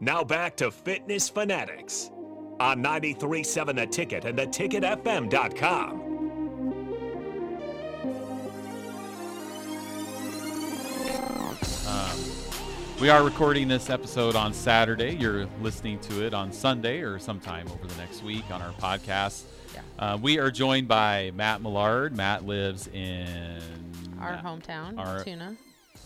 Now back to Fitness Fanatics on 93.7 The Ticket and theticketfm.com. Um, we are recording this episode on Saturday. You're listening to it on Sunday or sometime over the next week on our podcast. Yeah. Uh, we are joined by Matt Millard. Matt lives in Our hometown, Our- Tuna.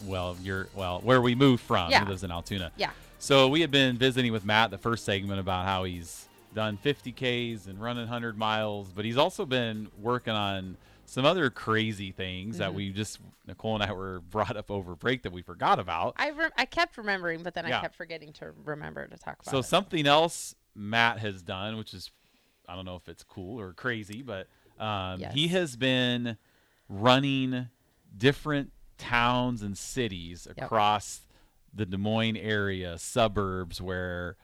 well, you're well where we moved from. Yeah. He lives in Altoona. Yeah. So we had been visiting with Matt the first segment about how he's done 50 Ks and running 100 miles, but he's also been working on some other crazy things that Mhm. we just Nicole and I were brought up over break that we forgot about. I re- I kept remembering, but then Yeah. I kept forgetting to remember to talk about So it. something else Matt has done, which is I don't know if it's cool or crazy, but um, he has been running different towns and cities Yep. Across the Des Moines area, suburbs where.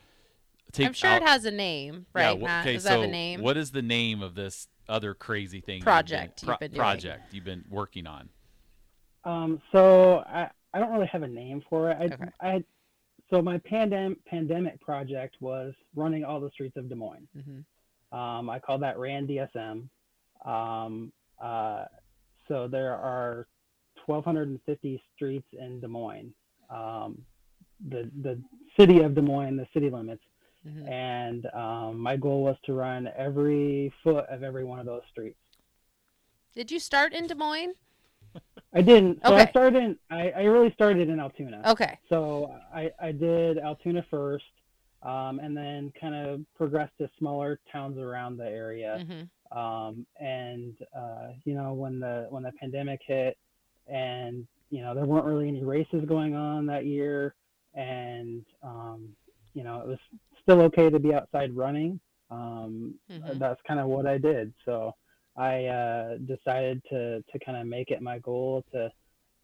Take I'm sure out- it has a name, yeah, right, wh- Matt? Okay, Does so that have a name? what is the name of this other crazy thing? you've been- Project you've been doing? project you've been working on. Um, so I, I don't really have a name for it. I, Okay. I so my pandemic pandemic project was running all the streets of Des Moines. hmm Um, I call that RAN DSM. Um, uh, so there are 1,250 streets in Des Moines. Um, the the city of Des Moines, the city limits, hmm and um, my goal was to run every foot of every one of those streets. Did you start in Des Moines? I didn't. So I started. In, I, I really started in Altoona. Okay. So I, I did Altoona first, um, and then kind of progressed to smaller towns around the area. hmm Um, and uh, you know, when the when the pandemic hit, and you know there weren't really any races going on that year, and um, you know it was still okay to be outside running. Um, Mhm. That's kind of what I did. So I uh, decided to to kind of make it my goal to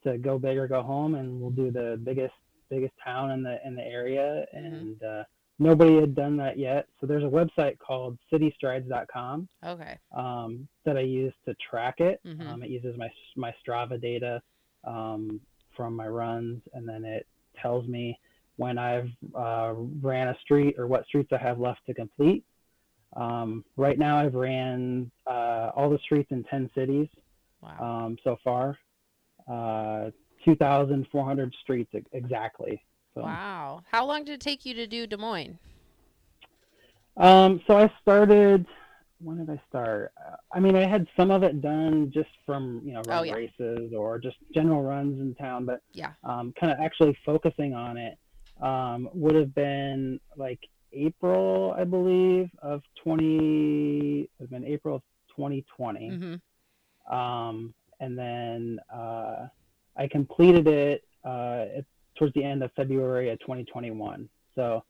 to go big or go home, and we'll do the biggest biggest town in the in the area. Mhm. And uh, nobody had done that yet. So there's a website called citystrides.com Okay. um, that I use to track it. Mhm. Um, it uses my my Strava data um, from my runs, and then it tells me when I've uh, ran a street or what streets I have left to complete. Um, right now, I've ran uh, all the streets in ten cities Wow. um, so far. Uh, 2,400 streets exactly. So, wow. How long did it take you to do Des Moines? Um, so I started. When did I start? Uh, I mean, I had some of it done just from you know Oh, yeah. races or just general runs in town, but Yeah. um, kind of actually focusing on it um, would have been like April, I believe, of 20. It would have been April of 2020. hmm um, and then uh, I completed it uh, at, towards the end of February of 2021. So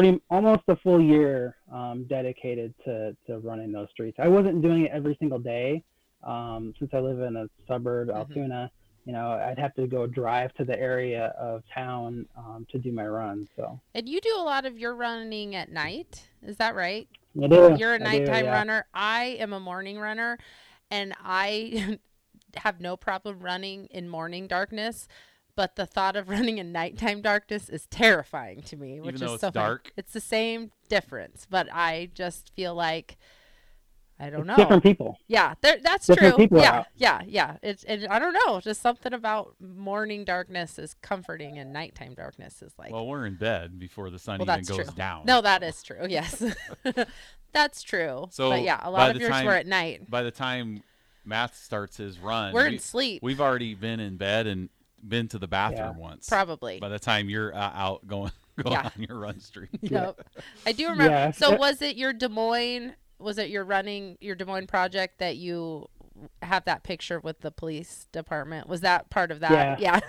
pretty almost a full year um, dedicated to, to running those streets. I wasn't doing it every single day um, since I live in a suburb, Mhm. Altoona. You know, I'd have to go drive to the area of town um, to do my run. So And you do a lot of your running at night. Is that right? I do. You're a I do, nighttime yeah. runner. I am a morning runner, and I have no problem running in morning darkness. But the thought of running in nighttime darkness is terrifying to me, which though is it's so funny. dark? It's the same difference, but I just feel like I don't It's know. different people. Yeah, that's Different true. people Yeah, out. yeah, yeah. It's and I don't know, just something about morning darkness is comforting, and nighttime darkness is like Well, we're in bed before the sun Well, even goes true. down. No, that is true. Yes, that's true. So, but yeah, a lot of yours time- were at night. By the time Matt starts his run, We're we, in sleep, we've already been in bed and been to the bathroom once. probably. By the time you're uh, out going going Yeah. on your run streak. Yep. I do remember. Yeah. So was it your Des Moines? Was it your running your Des Moines project that you have that picture with the police department? Was that part of that? Yeah.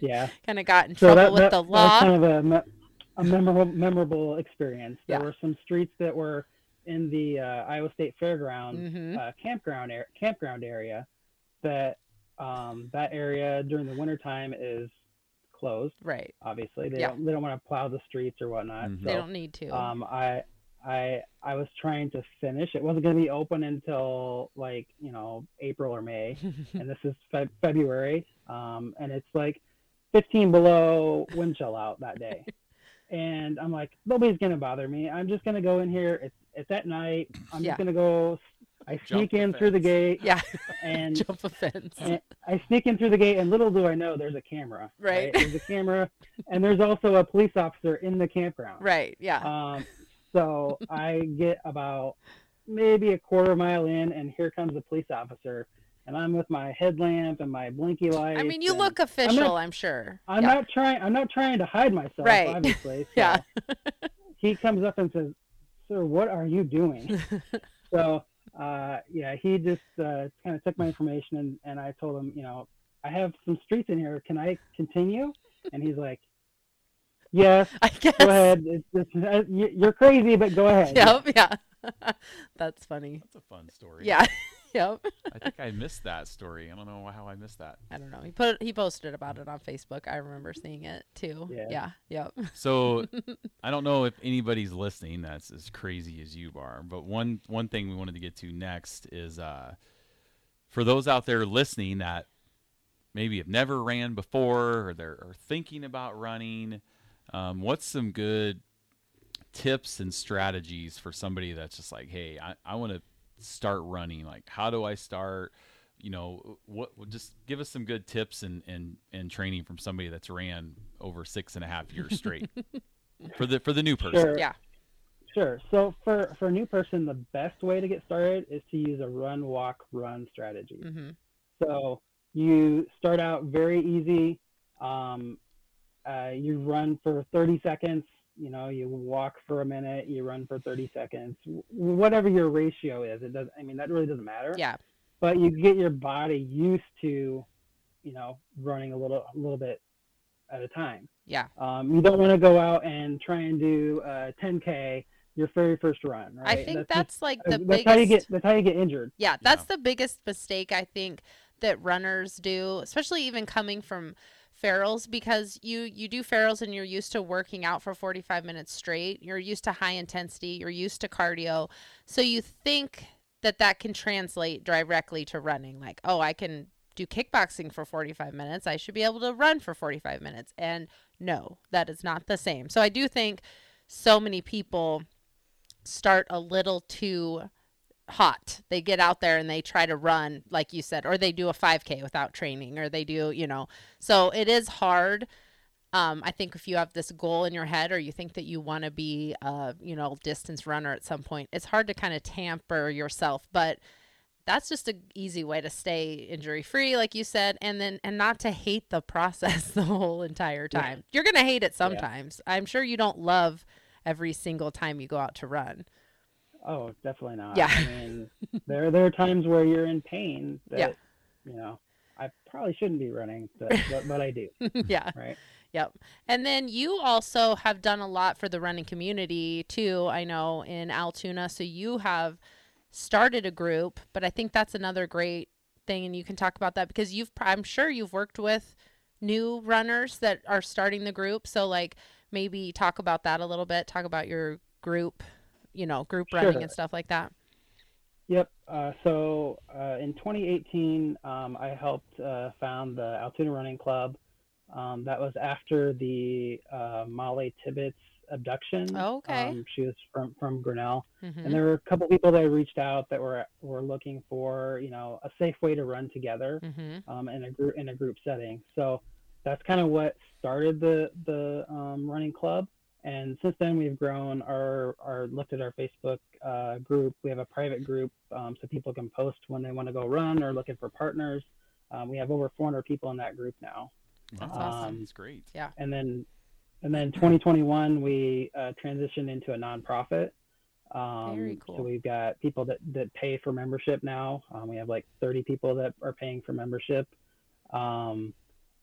Yeah. kind of got in so trouble that, with that, the that was law. kind of a, a memorable memorable experience. There Yeah. were some streets that were in the uh, Iowa State Fairgrounds Mhm. uh, campground ar- campground area that um, that area during the wintertime is closed. right. Obviously, they Yeah. don't they don't want to plow the streets or whatnot. Mhm. They don't need to. um, I I I was trying to finish. It wasn't going to be open until like you know April or May, and this is Fe- February, um, and it's like 15 below wind chill out that day, and I'm like, nobody's gonna bother me. I'm just gonna go in here. It's it's at night. I'm Yeah. just gonna go. I sneak the in through the gate, Yeah. and, Jump a fence. and I sneak in through the gate, and little do I know, there's a camera. Right. There's a camera, and there's also a police officer in the campground. Right. Yeah. Um, so I get about maybe a quarter mile in, and here comes the police officer, and I'm with my headlamp and my blinky light. I mean, you look official, I'm sure. I'm yeah. not trying. I'm not trying to hide myself, Right. obviously. So Yeah. he comes up and says, "Sir, what are you doing?" so uh, yeah, he just uh, kind of took my information, and, and I told him, you know, I have some streets in here. Can I continue? And he's like, "Yes, I guess. go ahead. It's, it's, uh, you- you're crazy, but go ahead." Yep. Yeah. That's funny. That's a fun story. Yeah. yep. I think I missed that story. I don't know how I missed that. I don't know. He put he posted about it on Facebook. I remember seeing it too. Yeah. Yeah. Yep. So I don't know if anybody's listening that's as crazy as you are, but one one thing we wanted to get to next is uh, for those out there listening that maybe have never ran before or they're are thinking about running, um, what's some good tips and strategies for somebody that's just like, hey, I, I want to start running. Like, how do I start? You know, what? Just give us some good tips and and and training from somebody that's ran over six and a half years straight for the for the new person. Sure. Yeah. Sure. So for for a new person, the best way to get started is to use a run, walk, run strategy. hmm So you start out very easy. Um, uh, you run for 30 seconds. You know, you walk for a minute. You run for 30 seconds. Whatever your ratio is, it does. I mean, that really doesn't matter. Yeah. But you get your body used to, you know, running a little a little bit at a time. Yeah. Um, you don't want to go out and try and do uh, 10k your very first run. Right? I think just- that's like uh, the that's biggest. how you get that's how you get injured. Yeah, that's the biggest mistake I think that runners do, especially even coming from Farrell's because you you do Farrell's and you're used to working out for 45 minutes straight. You're used to high intensity, you're used to cardio. So you think that that can translate directly to running like, "Oh, I can do kickboxing for 45 minutes. I should be able to run for 45 minutes." And no, that is not the same. So I do think so many people start a little too hot. They get out there and they try to run, like you said, or they do a 5K without training, or they do, you know. So it is hard. Um, I think if you have this goal in your head, or you think that you want to be a, you know, distance runner at some point, it's hard to kind of tamper yourself. But that's just an easy way to stay injury free, like you said, and then and not to hate the process the whole entire Yeah. time. You're gonna hate it sometimes. I'm sure you don't love every single time you go out to run. Oh, definitely not. Yeah. I mean, there there are times where you're in pain that Yeah. you know I probably shouldn't be running, but but, but I do. yeah. Right. Yep. And then you also have done a lot for the running community too, I know, in Altoona. So you have started a group, but I think that's another great thing and you can talk about that because you've I'm sure you've worked with new runners that are starting the group. So like maybe talk about that a little bit, talk about your group, you know, group running and stuff like that. Yep. Uh, so uh, in 2018, um, I helped uh, found the Altoona Running Club. Um, that was after the uh, Molly Tibbetts abduction. Oh, okay. Um, she was from from Grinnell. Mhm. and there were a couple people that reached out that were were looking for you know a safe way to run together Mhm. um, in a group in a group setting. So that's kind of what started the the um, running club. And since then, we've grown our our looked at our Facebook uh, group. We have a private group um, so people can post when they want to go run or looking for partners. Um, we have over 400 people in that group now. That's Um, awesome. That's great. Yeah. And then and then 2021 we uh, transitioned into a nonprofit. Um, Very cool. So we've got people that, that pay for membership now. Um, we have like 30 people that are paying for membership. Um,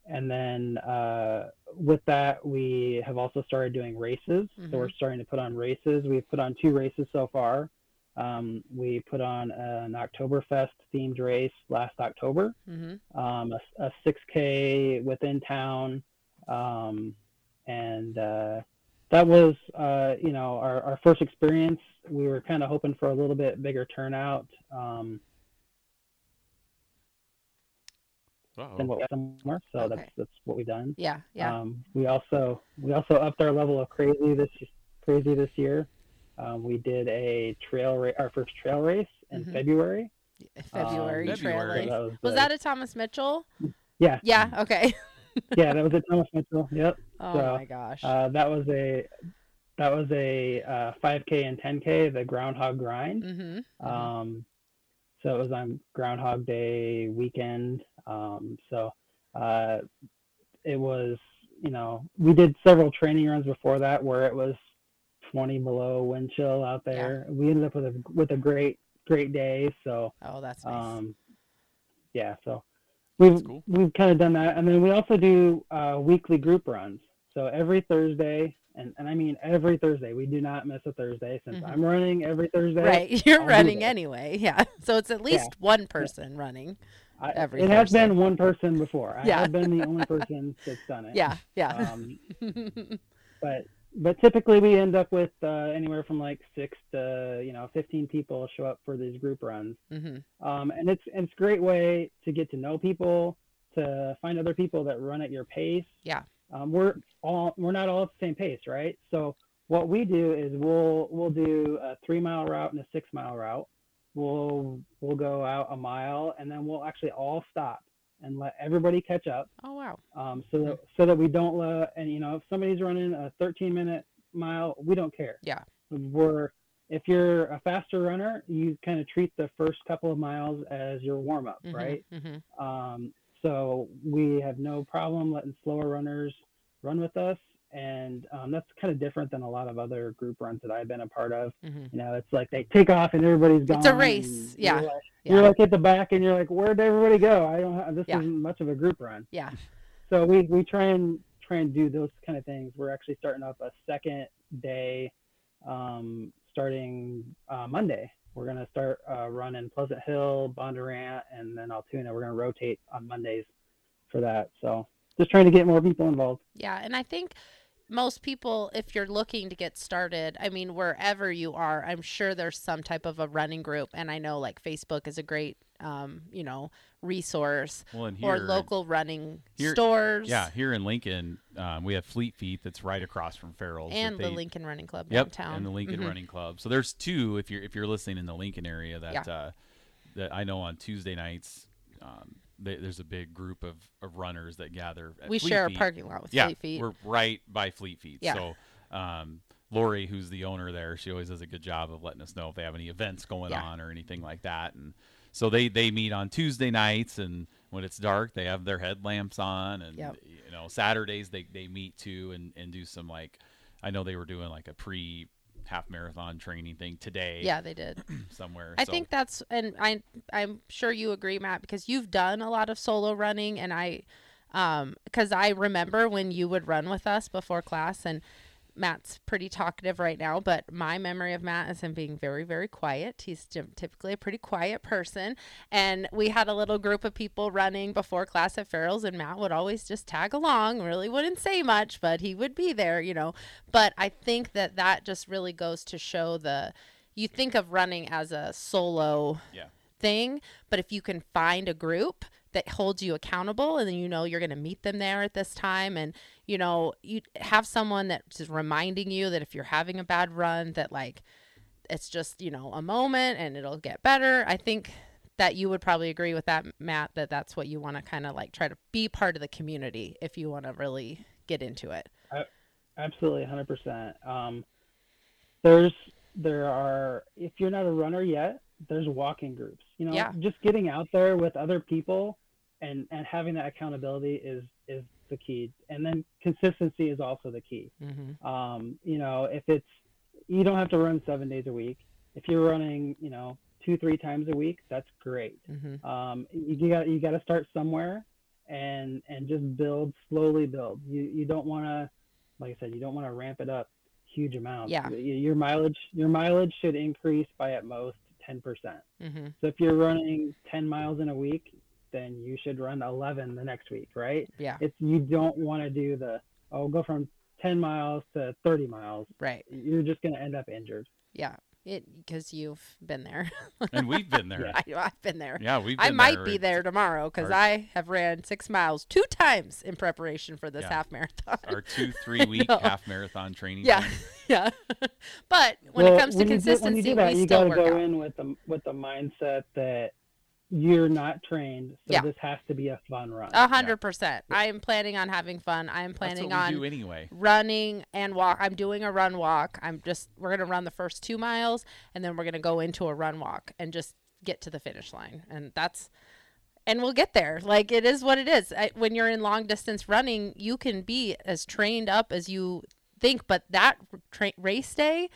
and then uh, with that, we have also started doing races. Mhm. So we're starting to put on races. We've put on two races so far. Um, we put on an Oktoberfest themed race last October Mhm. um, a, a 6K within town, um, and uh, that was uh, you know our, our first experience. We were kind of hoping for a little bit bigger turnout. Um, than what we have somewhere. So that's Okay. that's what we've done. Yeah, yeah. Um, we also we also upped our level of crazy this crazy this year. Um, we did a trail ra- our first trail race in Mhm. February. February um, trail February. race. So was Was the- that a Thomas Mitchell? yeah Yeah. Okay. yeah that was a Thomas Mitchell. Yep. Oh So, my gosh. Uh, that was a that was a uh, 5K and 10K, the Groundhog Grind. mm-hmm. Um, so it was on Groundhog Day weekend. Um, so uh, it was, you know, we did several training runs before that where it was 20 below wind chill out Yeah. there. We ended up with a with a great great day. So oh, that's nice. um, yeah, so we've cool. we've kind of done that, and then we also do uh, weekly group runs. So every Thursday, and, and I mean every Thursday, we do not miss a Thursday. Since Mhm. I'm running every Thursday, right. You're I'll running anyway. Yeah. So it's at least one person running. I, every it has been one person before. I have been the only person that's done it. Yeah. Yeah. Um, but but typically we end up with uh, anywhere from like six to you know 15 people show up for these group runs. hmm um, and it's and it's a great way to get to know people, to find other people that run at your pace. Yeah. Um, we're all we're not all at the same pace, right? So what we do is we'll we'll do a three mile route and a six mile route. We'll we'll go out a mile and then we'll actually all stop and let everybody catch up. Oh wow. Um, so that so that we don't let and you know if somebody's running a 13 minute mile, we don't care. Yeah. We're if you're a faster runner, you kind of treat the first couple of miles as your warm up, Mhm, right? mhm. Um, so we have no problem letting slower runners run with us, and um, that's kind of different than a lot of other group runs that I've been a part of. Mhm. You know, it's like they take off and everybody's gone. It's a race, yeah, You're like, Yeah. you're like at the back, and you're like, where'd everybody go? I don't. Have, this Yeah. isn't much of a group run. Yeah. So we we try and try and do those kind of things. We're actually starting up a second day, um, starting uh, Monday. We're gonna start uh, running Pleasant Hill, Bondurant, and then Altoona. We're gonna rotate on Mondays for that. So just trying to get more people involved. Yeah, and I think most people, if you're looking to get started, I mean, wherever you are, I'm sure there's some type of a running group, and I know like Facebook is a great, um, you know, resource Well, and here, or local running here- stores. yeah, here in Lincoln, um, we have Fleet Feet that's right across from Farrell's. and the they- Lincoln Running Club Yep, downtown. and the Lincoln Mhm. Running Club. So there's two if you're if you're listening in the Lincoln area that Yeah. uh, that I know on Tuesday nights. Um, they, there's a big group of, of runners that gather. At We Fleet share a parking lot with yeah, Fleet Feet. we're right by Fleet Feet. Yeah. So, um, Lori, who's the owner there, she always does a good job of letting us know if they have any events going Yeah. on or anything like that. And so they they meet on Tuesday nights, and when it's dark, they have their headlamps on, and Yep. you know Saturdays they they meet too and and do some like I know they were doing like a pre half marathon training thing today Yeah, they did. somewhere. I So- think that's, and I, I'm sure you agree, Matt, because you've done a lot of solo running, and I, um, because I remember when you would run with us before class, and Matt's pretty talkative right now, but my memory of Matt is him being very, very quiet. He's typically a pretty quiet person, and we had a little group of people running before class at Farrell's, and Matt would always just tag along, really wouldn't say much, but he would be there, you know. But I think that that just really goes to show the you think of running as a solo Yeah. thing, but if you can find a group that holds you accountable and then you know you're going to meet them there at this time and you know you have someone that's reminding you that if you're having a bad run that like it's just you know a moment and it'll get better i think that you would probably agree with that matt that that's what you want to kind of like try to be part of the community if you want to really get into it Absolutely, hundred percent. Um, there's there are if you're not a runner yet, there's walking groups. You know, Yeah. just getting out there with other people and and having that accountability is is the key. And then consistency is also the key. mm-hmm. Um, you know, if it's you don't have to run seven days a week. If you're running, you know, two three times a week, that's great. Mm-hmm. Um, you got you got to start somewhere, and and just build slowly. Build. You you don't want to, like I said, you don't want to ramp it up huge amounts. Yeah. Your mileage your mileage should increase by at most ten percent. Mm-hmm. So if you're running ten miles in a week, then you should run eleven the next week, right? yeah It's you don't want to do the oh go from ten miles to thirty miles. right You're just gonna end up injured. yeah It because you've been there. and we've been there. I, I've been there. Yeah, we've. I might there. be there tomorrow because I have ran six miles two times in preparation for this Yeah. half marathon. Our two three week half marathon training. yeah, plan. yeah. but when Well, it comes to when you do- consistency, when you do that, we you still gotta work go out. in with the with the mindset that you're not trained, so Yeah. this has to be a fun run. A hundred percent. I am planning on having fun. I am planning on do anyway. running and walk. I'm doing a run walk. I'm just we're gonna run the first two miles and then we're gonna go into a run walk and just get to the finish line. And that's and we'll get there. Like it is what it is. I, when you're in long distance running, you can be as trained up as you think, but that tra- race day,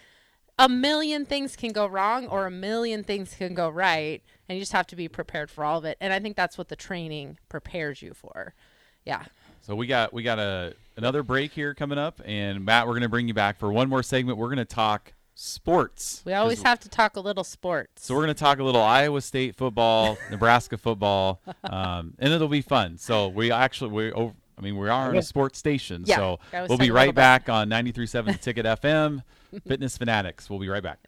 a million things can go wrong or a million things can go right, and you just have to be prepared for all of it. And I think that's what the training prepares you for. Yeah. So we got we got a another break here coming up, and Matt, we're gonna bring you back for one more segment. We're gonna talk sports. We always have to talk a little sports. So we're gonna talk a little Iowa State football, Nebraska football, um, and it'll be fun. So we actually we over. I mean, we are on a sports station, Yeah, so we'll be right back on 93.7 The Ticket FM, Fitness Fanatics. We'll be right back.